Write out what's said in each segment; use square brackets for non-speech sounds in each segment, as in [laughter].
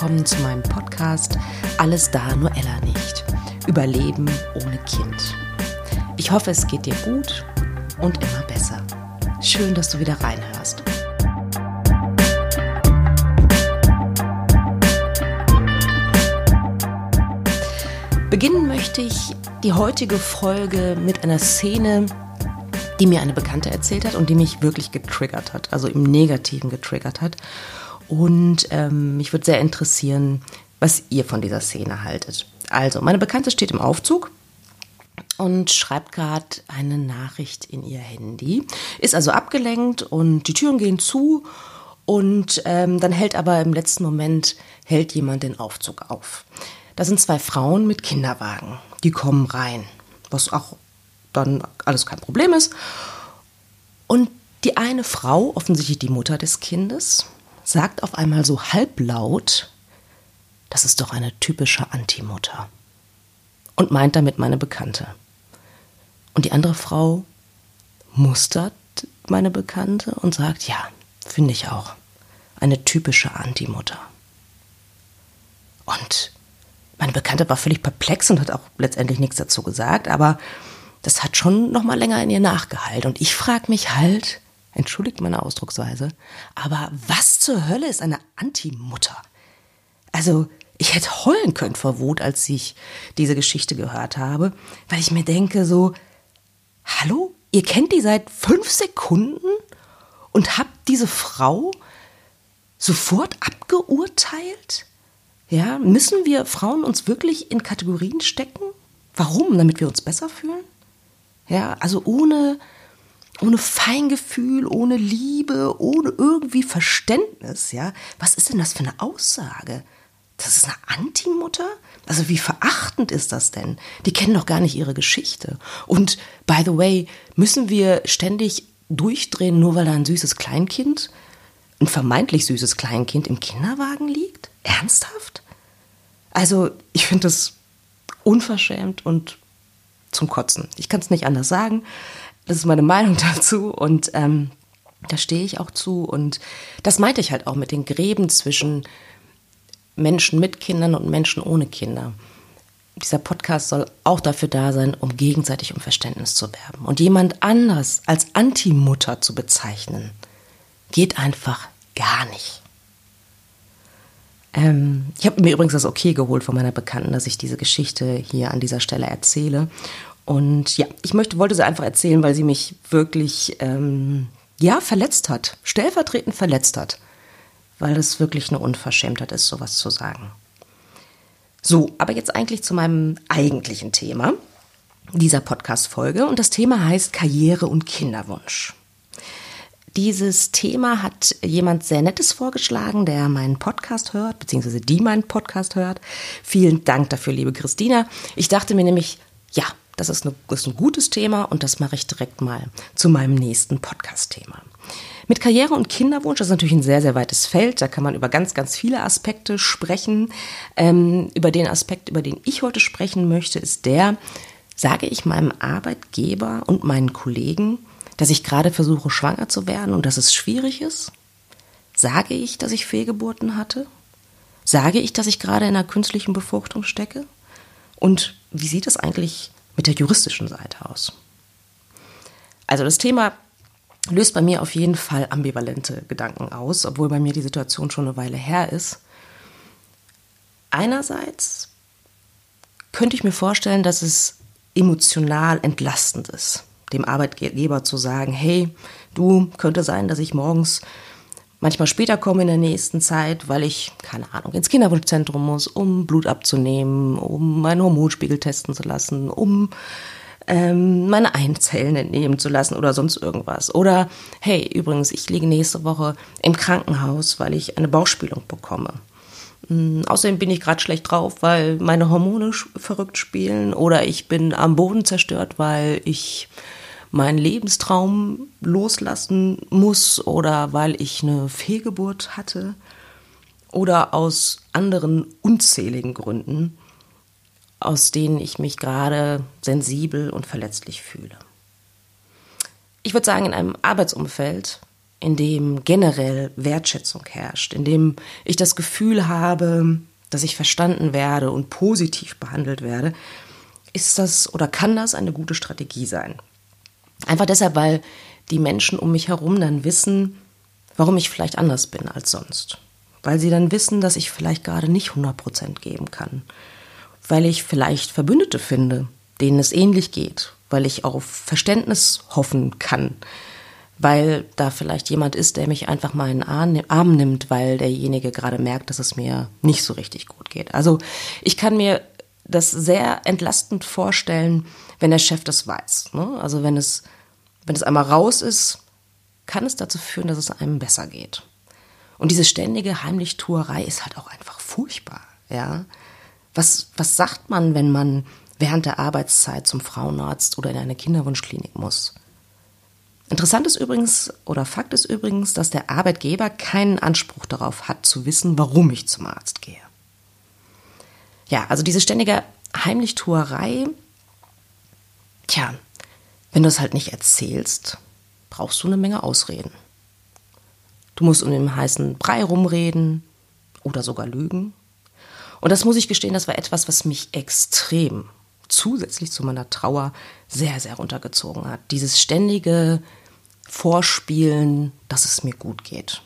willkommen zu meinem Podcast Alles da, nur Ella nicht. Überleben ohne Kind. Ich hoffe, es geht dir gut und immer besser. Schön, dass du wieder reinhörst. Beginnen möchte ich die heutige Folge mit einer Szene, die mir eine Bekannte erzählt hat und die mich wirklich getriggert hat, also im Negativen getriggert hat. Und ähm, mich würde sehr interessieren, was ihr von dieser Szene haltet. Also, meine Bekannte steht im Aufzug und schreibt gerade eine Nachricht in ihr Handy, ist also abgelenkt und die Türen gehen zu und ähm, dann hält aber im letzten Moment hält jemand den Aufzug auf. Da sind zwei Frauen mit Kinderwagen, die kommen rein, was auch dann alles kein Problem ist. Und die eine Frau, offensichtlich die Mutter des Kindes, sagt auf einmal so halblaut, das ist doch eine typische Antimutter. Und meint damit meine Bekannte. Und die andere Frau mustert meine Bekannte und sagt, ja, finde ich auch. Eine typische Antimutter. Und meine Bekannte war völlig perplex und hat auch letztendlich nichts dazu gesagt, aber das hat schon noch mal länger in ihr nachgeheilt. Und ich frage mich halt, entschuldigt meine Ausdrucksweise, aber was zur Hölle ist eine Antimutter? Also, ich hätte heulen können vor Wut, als ich diese Geschichte gehört habe, weil ich mir denke so, hallo, ihr kennt die seit fünf Sekunden und habt diese Frau sofort abgeurteilt? Ja, müssen wir Frauen uns wirklich in Kategorien stecken? Warum? Damit wir uns besser fühlen? Ja, also ohne, ohne Feingefühl, ohne Liebe, ohne irgendwie Verständnis, ja. Was ist denn das für eine Aussage? Das ist eine Antimutter? Also wie verachtend ist das denn? Die kennen doch gar nicht ihre Geschichte. Und by the way, müssen wir ständig durchdrehen, nur weil da ein süßes Kleinkind, ein vermeintlich süßes Kleinkind im Kinderwagen liegt? Ernsthaft? Also ich finde das unverschämt und zum Kotzen. Ich kann es nicht anders sagen. Das ist meine Meinung [laughs] dazu und ähm, da stehe ich auch zu. Und das meinte ich halt auch mit den Gräben zwischen Menschen mit Kindern und Menschen ohne Kinder. Dieser Podcast soll auch dafür da sein, um gegenseitig um Verständnis zu werben. Und jemand anders als Antimutter zu bezeichnen, geht einfach gar nicht. Ähm, ich habe mir übrigens das Okay geholt von meiner Bekannten, dass ich diese Geschichte hier an dieser Stelle erzähle. Und ja, ich möchte, wollte sie einfach erzählen, weil sie mich wirklich ähm, ja verletzt hat, stellvertretend verletzt hat, weil es wirklich eine Unverschämtheit ist, sowas zu sagen. So, aber jetzt eigentlich zu meinem eigentlichen Thema dieser Podcast-Folge. Und das Thema heißt Karriere und Kinderwunsch. Dieses Thema hat jemand sehr Nettes vorgeschlagen, der meinen Podcast hört, beziehungsweise die meinen Podcast hört. Vielen Dank dafür, liebe Christina. Ich dachte mir nämlich, ja, das ist, eine, ist ein gutes Thema und das mache ich direkt mal zu meinem nächsten Podcast-Thema. Mit Karriere und Kinderwunsch, ist natürlich ein sehr, sehr weites Feld. Da kann man über ganz, ganz viele Aspekte sprechen. Ähm, über den Aspekt, über den ich heute sprechen möchte, ist der, sage ich meinem Arbeitgeber und meinen Kollegen, dass ich gerade versuche, schwanger zu werden und dass es schwierig ist? Sage ich, dass ich Fehlgeburten hatte? Sage ich, dass ich gerade in einer künstlichen Befruchtung stecke? Und wie sieht es eigentlich mit der juristischen Seite aus. Also das Thema löst bei mir auf jeden Fall ambivalente Gedanken aus, obwohl bei mir die Situation schon eine Weile her ist. Einerseits könnte ich mir vorstellen, dass es emotional entlastend ist, dem Arbeitgeber zu sagen, hey, du könnte sein, dass ich morgens manchmal später komme in der nächsten Zeit, weil ich, keine Ahnung, ins Kinderwunschzentrum muss, um Blut abzunehmen, um meinen Hormonspiegel testen zu lassen, um ähm, meine Einzellen entnehmen zu lassen oder sonst irgendwas. Oder, hey, übrigens, ich liege nächste Woche im Krankenhaus, weil ich eine Bauchspielung bekomme. Ähm, außerdem bin ich gerade schlecht drauf, weil meine Hormone verrückt spielen oder ich bin am Boden zerstört, weil ich meinen Lebenstraum loslassen muss oder weil ich eine Fehlgeburt hatte oder aus anderen unzähligen Gründen, aus denen ich mich gerade sensibel und verletzlich fühle. Ich würde sagen, in einem Arbeitsumfeld in dem generell Wertschätzung herrscht, in dem ich das Gefühl habe, dass ich verstanden werde und positiv behandelt werde, ist das oder kann das eine gute Strategie sein. Einfach deshalb, weil die Menschen um mich herum dann wissen, warum ich vielleicht anders bin als sonst. Weil sie dann wissen, dass ich vielleicht gerade nicht 100% geben kann. Weil ich vielleicht Verbündete finde, denen es ähnlich geht. Weil ich auf Verständnis hoffen kann. Weil da vielleicht jemand ist, der mich einfach mal in den Arm nimmt, weil derjenige gerade merkt, dass es mir nicht so richtig gut geht. Also ich kann mir das sehr entlastend vorstellen, wenn der Chef das weiß. Ne? Also wenn es, wenn es einmal raus ist, kann es dazu führen, dass es einem besser geht. Und diese ständige Heimlichtuerei ist halt auch einfach furchtbar. Ja? Was, was sagt man, wenn man während der Arbeitszeit zum Frauenarzt oder in eine Kinderwunschklinik muss? Interessant ist übrigens, oder Fakt ist übrigens, dass der Arbeitgeber keinen Anspruch darauf hat, zu wissen, warum ich zum Arzt gehe. Ja, also diese ständige Heimlichtuerei, tja, wenn du es halt nicht erzählst, brauchst du eine Menge Ausreden. Du musst um den heißen Brei rumreden oder sogar lügen. Und das muss ich gestehen, das war etwas, was mich extrem zusätzlich zu meiner Trauer sehr, sehr runtergezogen hat. Dieses ständige Vorspielen, dass es mir gut geht.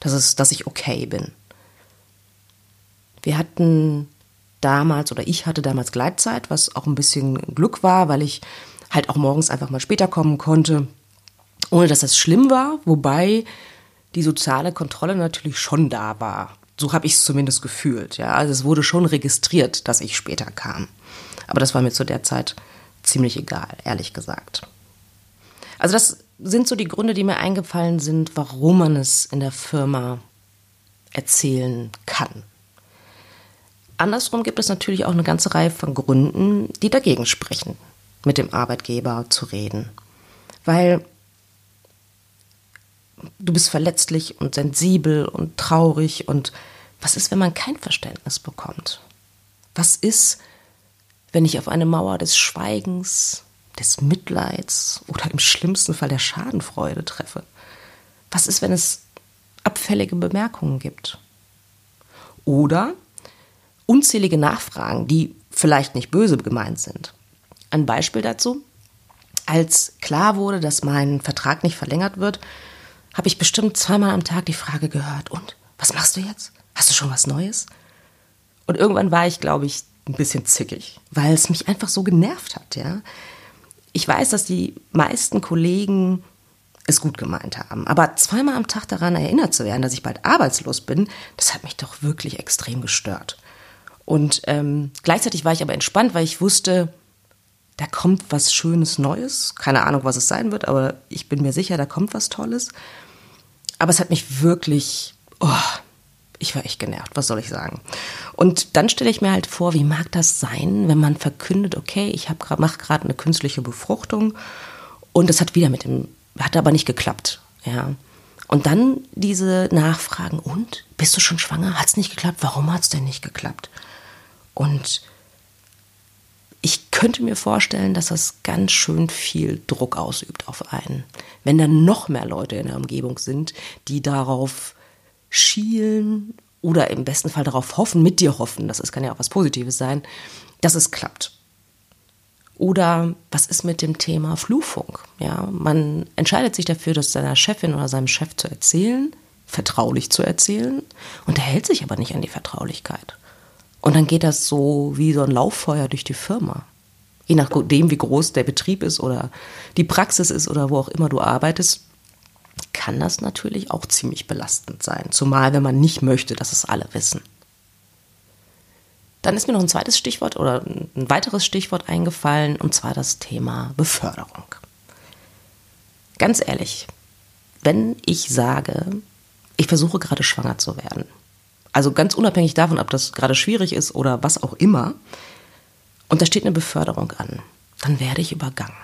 Dass, es, dass ich okay bin. Wir hatten damals, oder ich hatte damals Gleitzeit, was auch ein bisschen Glück war, weil ich halt auch morgens einfach mal später kommen konnte, ohne dass das schlimm war, wobei die soziale Kontrolle natürlich schon da war. So habe ich es zumindest gefühlt. Ja, also es wurde schon registriert, dass ich später kam. Aber das war mir zu der Zeit ziemlich egal, ehrlich gesagt. Also das sind so die Gründe, die mir eingefallen sind, warum man es in der Firma erzählen kann. Andersrum gibt es natürlich auch eine ganze Reihe von Gründen, die dagegen sprechen, mit dem Arbeitgeber zu reden. Weil du bist verletzlich und sensibel und traurig und was ist, wenn man kein Verständnis bekommt? Was ist, wenn ich auf eine Mauer des Schweigens, des Mitleids oder im schlimmsten Fall der Schadenfreude treffe? Was ist, wenn es abfällige Bemerkungen gibt? Oder unzählige Nachfragen, die vielleicht nicht böse gemeint sind. Ein Beispiel dazu. Als klar wurde, dass mein Vertrag nicht verlängert wird, habe ich bestimmt zweimal am Tag die Frage gehört, und was machst du jetzt? Hast du schon was Neues? Und irgendwann war ich, glaube ich, ein bisschen zickig, weil es mich einfach so genervt hat, ja. Ich weiß, dass die meisten Kollegen es gut gemeint haben, aber zweimal am Tag daran erinnert zu werden, dass ich bald arbeitslos bin, das hat mich doch wirklich extrem gestört. Und ähm, gleichzeitig war ich aber entspannt, weil ich wusste, da kommt was Schönes Neues. Keine Ahnung, was es sein wird, aber ich bin mir sicher, da kommt was Tolles. Aber es hat mich wirklich, oh, ich war echt genervt, was soll ich sagen. Und dann stelle ich mir halt vor, wie mag das sein, wenn man verkündet, okay, ich mache gerade eine künstliche Befruchtung und das hat wieder mit dem, hat aber nicht geklappt. Ja. Und dann diese Nachfragen, und bist du schon schwanger? Hat es nicht geklappt? Warum hat es denn nicht geklappt? Und ich könnte mir vorstellen, dass das ganz schön viel Druck ausübt auf einen. Wenn dann noch mehr Leute in der Umgebung sind, die darauf schielen oder im besten Fall darauf hoffen, mit dir hoffen, das kann ja auch was Positives sein, dass es klappt. Oder was ist mit dem Thema Flurfunk? Ja, man entscheidet sich dafür, das seiner Chefin oder seinem Chef zu erzählen, vertraulich zu erzählen, und er hält sich aber nicht an die Vertraulichkeit. Und dann geht das so wie so ein Lauffeuer durch die Firma. Je nachdem, wie groß der Betrieb ist oder die Praxis ist oder wo auch immer du arbeitest, kann das natürlich auch ziemlich belastend sein. Zumal, wenn man nicht möchte, dass es alle wissen. Dann ist mir noch ein zweites Stichwort oder ein weiteres Stichwort eingefallen, und zwar das Thema Beförderung. Ganz ehrlich, wenn ich sage, ich versuche gerade schwanger zu werden, also ganz unabhängig davon, ob das gerade schwierig ist oder was auch immer. Und da steht eine Beförderung an. Dann werde ich übergangen.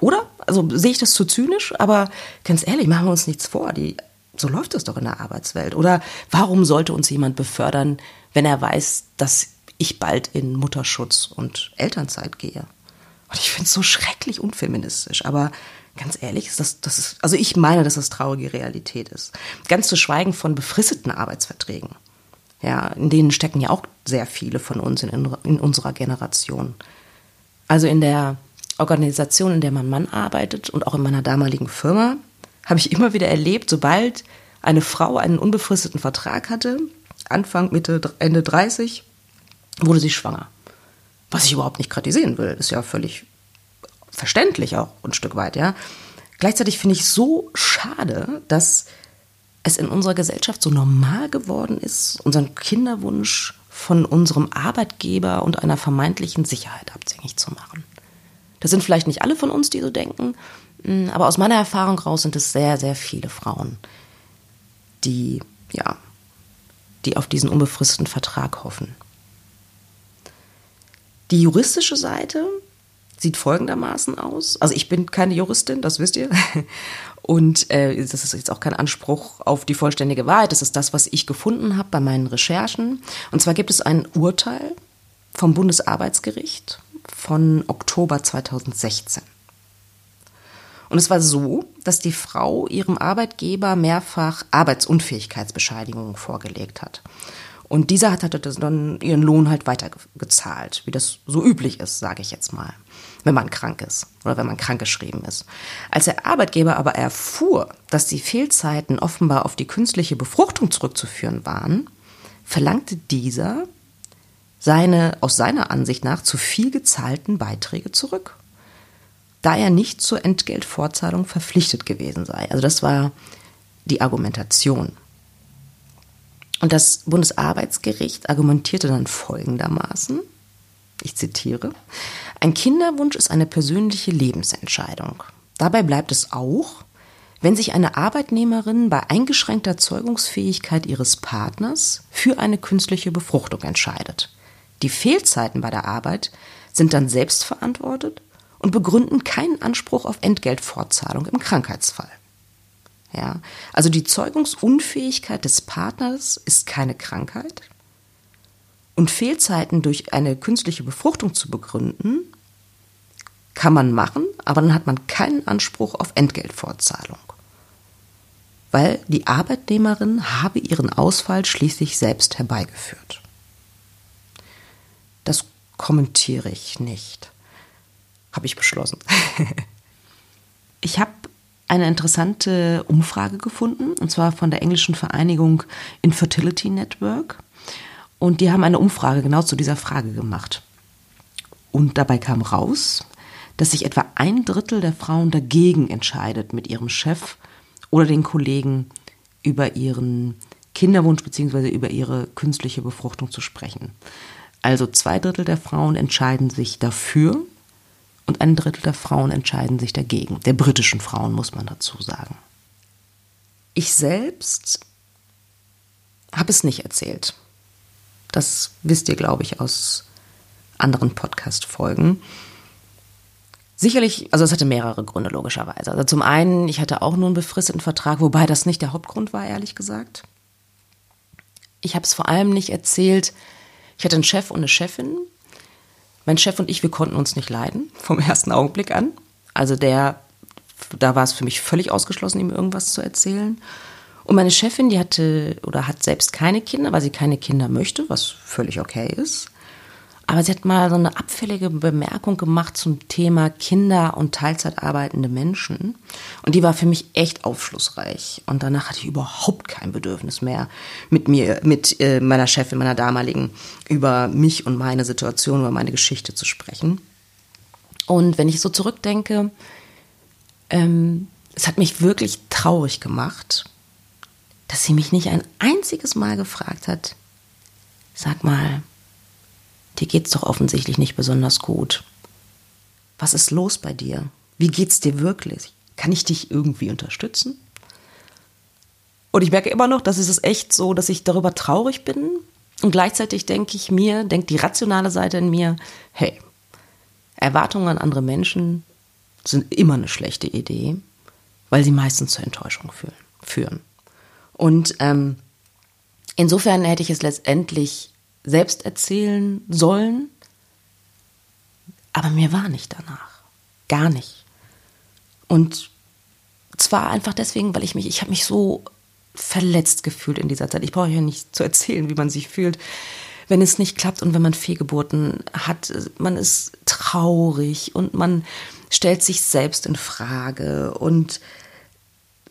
Oder? Also sehe ich das zu zynisch, aber ganz ehrlich, machen wir uns nichts vor. Die, so läuft es doch in der Arbeitswelt. Oder warum sollte uns jemand befördern, wenn er weiß, dass ich bald in Mutterschutz und Elternzeit gehe? Und ich finde es so schrecklich unfeministisch. Aber ganz ehrlich, ist das, das ist, also ich meine, dass das traurige Realität ist. Ganz zu schweigen von befristeten Arbeitsverträgen. Ja, in denen stecken ja auch sehr viele von uns in, in unserer Generation. Also in der Organisation, in der mein Mann arbeitet und auch in meiner damaligen Firma, habe ich immer wieder erlebt, sobald eine Frau einen unbefristeten Vertrag hatte, Anfang, Mitte, Ende 30, wurde sie schwanger. Was ich überhaupt nicht kritisieren will, ist ja völlig verständlich auch ein Stück weit, ja. Gleichzeitig finde ich so schade, dass es in unserer Gesellschaft so normal geworden ist, unseren Kinderwunsch von unserem Arbeitgeber und einer vermeintlichen Sicherheit abhängig zu machen. Das sind vielleicht nicht alle von uns, die so denken, aber aus meiner Erfahrung raus sind es sehr, sehr viele Frauen, die, ja, die auf diesen unbefristeten Vertrag hoffen. Die juristische Seite sieht folgendermaßen aus. Also ich bin keine Juristin, das wisst ihr. [laughs] Und äh, das ist jetzt auch kein Anspruch auf die vollständige Wahrheit. Das ist das, was ich gefunden habe bei meinen Recherchen. Und zwar gibt es ein Urteil vom Bundesarbeitsgericht von Oktober 2016. Und es war so, dass die Frau ihrem Arbeitgeber mehrfach Arbeitsunfähigkeitsbescheinigungen vorgelegt hat. Und dieser hat, hat dann ihren Lohn halt weitergezahlt, wie das so üblich ist, sage ich jetzt mal, wenn man krank ist oder wenn man krankgeschrieben ist. Als der Arbeitgeber aber erfuhr, dass die Fehlzeiten offenbar auf die künstliche Befruchtung zurückzuführen waren, verlangte dieser seine aus seiner Ansicht nach zu viel gezahlten Beiträge zurück, da er nicht zur Entgeltfortzahlung verpflichtet gewesen sei. Also das war die Argumentation. Und das Bundesarbeitsgericht argumentierte dann folgendermaßen, ich zitiere, ein Kinderwunsch ist eine persönliche Lebensentscheidung. Dabei bleibt es auch, wenn sich eine Arbeitnehmerin bei eingeschränkter Zeugungsfähigkeit ihres Partners für eine künstliche Befruchtung entscheidet. Die Fehlzeiten bei der Arbeit sind dann selbst verantwortet und begründen keinen Anspruch auf Entgeltfortzahlung im Krankheitsfall. Ja, also die Zeugungsunfähigkeit des Partners ist keine Krankheit. Und Fehlzeiten durch eine künstliche Befruchtung zu begründen, kann man machen, aber dann hat man keinen Anspruch auf Entgeltfortzahlung. Weil die Arbeitnehmerin habe ihren Ausfall schließlich selbst herbeigeführt. Das kommentiere ich nicht. Habe ich beschlossen. [laughs] ich habe eine interessante Umfrage gefunden, und zwar von der englischen Vereinigung Infertility Network. Und die haben eine Umfrage genau zu dieser Frage gemacht. Und dabei kam raus, dass sich etwa ein Drittel der Frauen dagegen entscheidet, mit ihrem Chef oder den Kollegen über ihren Kinderwunsch bzw. über ihre künstliche Befruchtung zu sprechen. Also zwei Drittel der Frauen entscheiden sich dafür und ein Drittel der Frauen entscheiden sich dagegen. Der britischen Frauen muss man dazu sagen. Ich selbst habe es nicht erzählt. Das wisst ihr, glaube ich, aus anderen Podcast-Folgen. Sicherlich, also es hatte mehrere Gründe logischerweise. Also zum einen, ich hatte auch nur einen befristeten Vertrag, wobei das nicht der Hauptgrund war, ehrlich gesagt. Ich habe es vor allem nicht erzählt. Ich hatte einen Chef und eine Chefin, mein Chef und ich, wir konnten uns nicht leiden, vom ersten Augenblick an. Also der, da war es für mich völlig ausgeschlossen, ihm irgendwas zu erzählen. Und meine Chefin, die hatte oder hat selbst keine Kinder, weil sie keine Kinder möchte, was völlig okay ist. Aber sie hat mal so eine abfällige Bemerkung gemacht zum Thema Kinder und Teilzeit arbeitende Menschen. Und die war für mich echt aufschlussreich. Und danach hatte ich überhaupt kein Bedürfnis mehr, mit mir, mit äh, meiner Chefin, meiner damaligen, über mich und meine Situation, über meine Geschichte zu sprechen. Und wenn ich so zurückdenke, ähm, es hat mich wirklich traurig gemacht, dass sie mich nicht ein einziges Mal gefragt hat, sag mal, dir geht's doch offensichtlich nicht besonders gut. Was ist los bei dir? Wie geht's dir wirklich? Kann ich dich irgendwie unterstützen? Und ich merke immer noch, dass es ist echt so, dass ich darüber traurig bin. Und gleichzeitig denke ich mir, denkt die rationale Seite in mir, hey, Erwartungen an andere Menschen sind immer eine schlechte Idee, weil sie meistens zur Enttäuschung führen. Und ähm, insofern hätte ich es letztendlich selbst erzählen sollen, aber mir war nicht danach. Gar nicht. Und zwar einfach deswegen, weil ich mich, ich habe mich so verletzt gefühlt in dieser Zeit. Ich brauche ja nicht zu erzählen, wie man sich fühlt, wenn es nicht klappt und wenn man Fehlgeburten hat. Man ist traurig und man stellt sich selbst in Frage und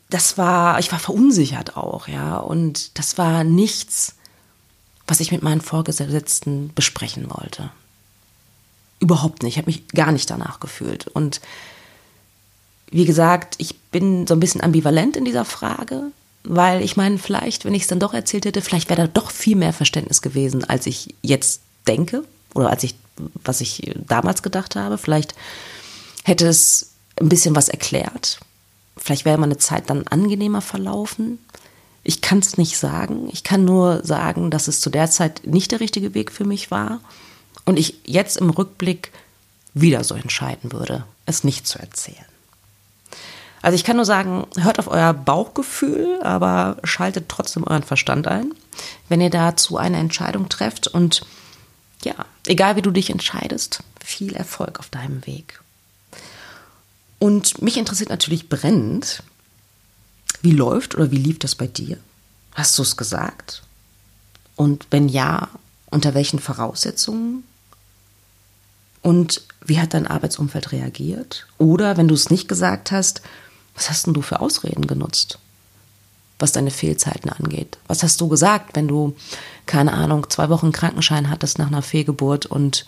das war, ich war verunsichert auch, ja, und das war nichts, was ich mit meinen Vorgesetzten besprechen wollte. Überhaupt nicht. Ich habe mich gar nicht danach gefühlt. Und wie gesagt, ich bin so ein bisschen ambivalent in dieser Frage, weil ich meine, vielleicht, wenn ich es dann doch erzählt hätte, vielleicht wäre da doch viel mehr Verständnis gewesen, als ich jetzt denke oder als ich, was ich damals gedacht habe. Vielleicht hätte es ein bisschen was erklärt. Vielleicht wäre meine Zeit dann angenehmer verlaufen. Ich kann es nicht sagen. Ich kann nur sagen, dass es zu der Zeit nicht der richtige Weg für mich war und ich jetzt im Rückblick wieder so entscheiden würde, es nicht zu erzählen. Also ich kann nur sagen, hört auf euer Bauchgefühl, aber schaltet trotzdem euren Verstand ein, wenn ihr dazu eine Entscheidung trefft. Und ja, egal wie du dich entscheidest, viel Erfolg auf deinem Weg. Und mich interessiert natürlich brennend, wie läuft oder wie lief das bei dir? Hast du es gesagt? Und wenn ja, unter welchen Voraussetzungen? Und wie hat dein Arbeitsumfeld reagiert? Oder wenn du es nicht gesagt hast, was hast denn du für Ausreden genutzt, was deine Fehlzeiten angeht? Was hast du gesagt, wenn du, keine Ahnung, zwei Wochen Krankenschein hattest nach einer Fehlgeburt und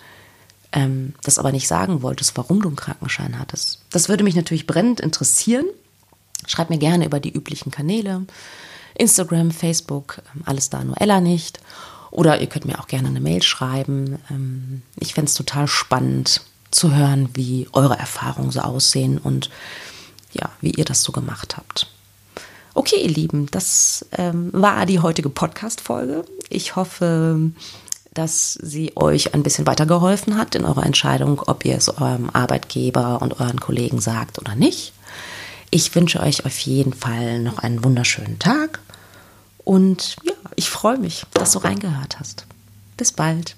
ähm, das aber nicht sagen wolltest, warum du einen Krankenschein hattest? Das würde mich natürlich brennend interessieren. Schreib mir gerne über die üblichen Kanäle. Instagram, Facebook, ähm, alles da, nur Ella nicht. Oder ihr könnt mir auch gerne eine Mail schreiben. Ähm, ich fände es total spannend zu hören, wie eure Erfahrungen so aussehen und ja, wie ihr das so gemacht habt. Okay, ihr Lieben, das ähm, war die heutige Podcast-Folge. Ich hoffe, dass sie euch ein bisschen weitergeholfen hat in eurer Entscheidung, ob ihr es eurem Arbeitgeber und euren Kollegen sagt oder nicht. Ich wünsche euch auf jeden Fall noch einen wunderschönen Tag und ja, ich freue mich, dass du reingehört hast. Bis bald.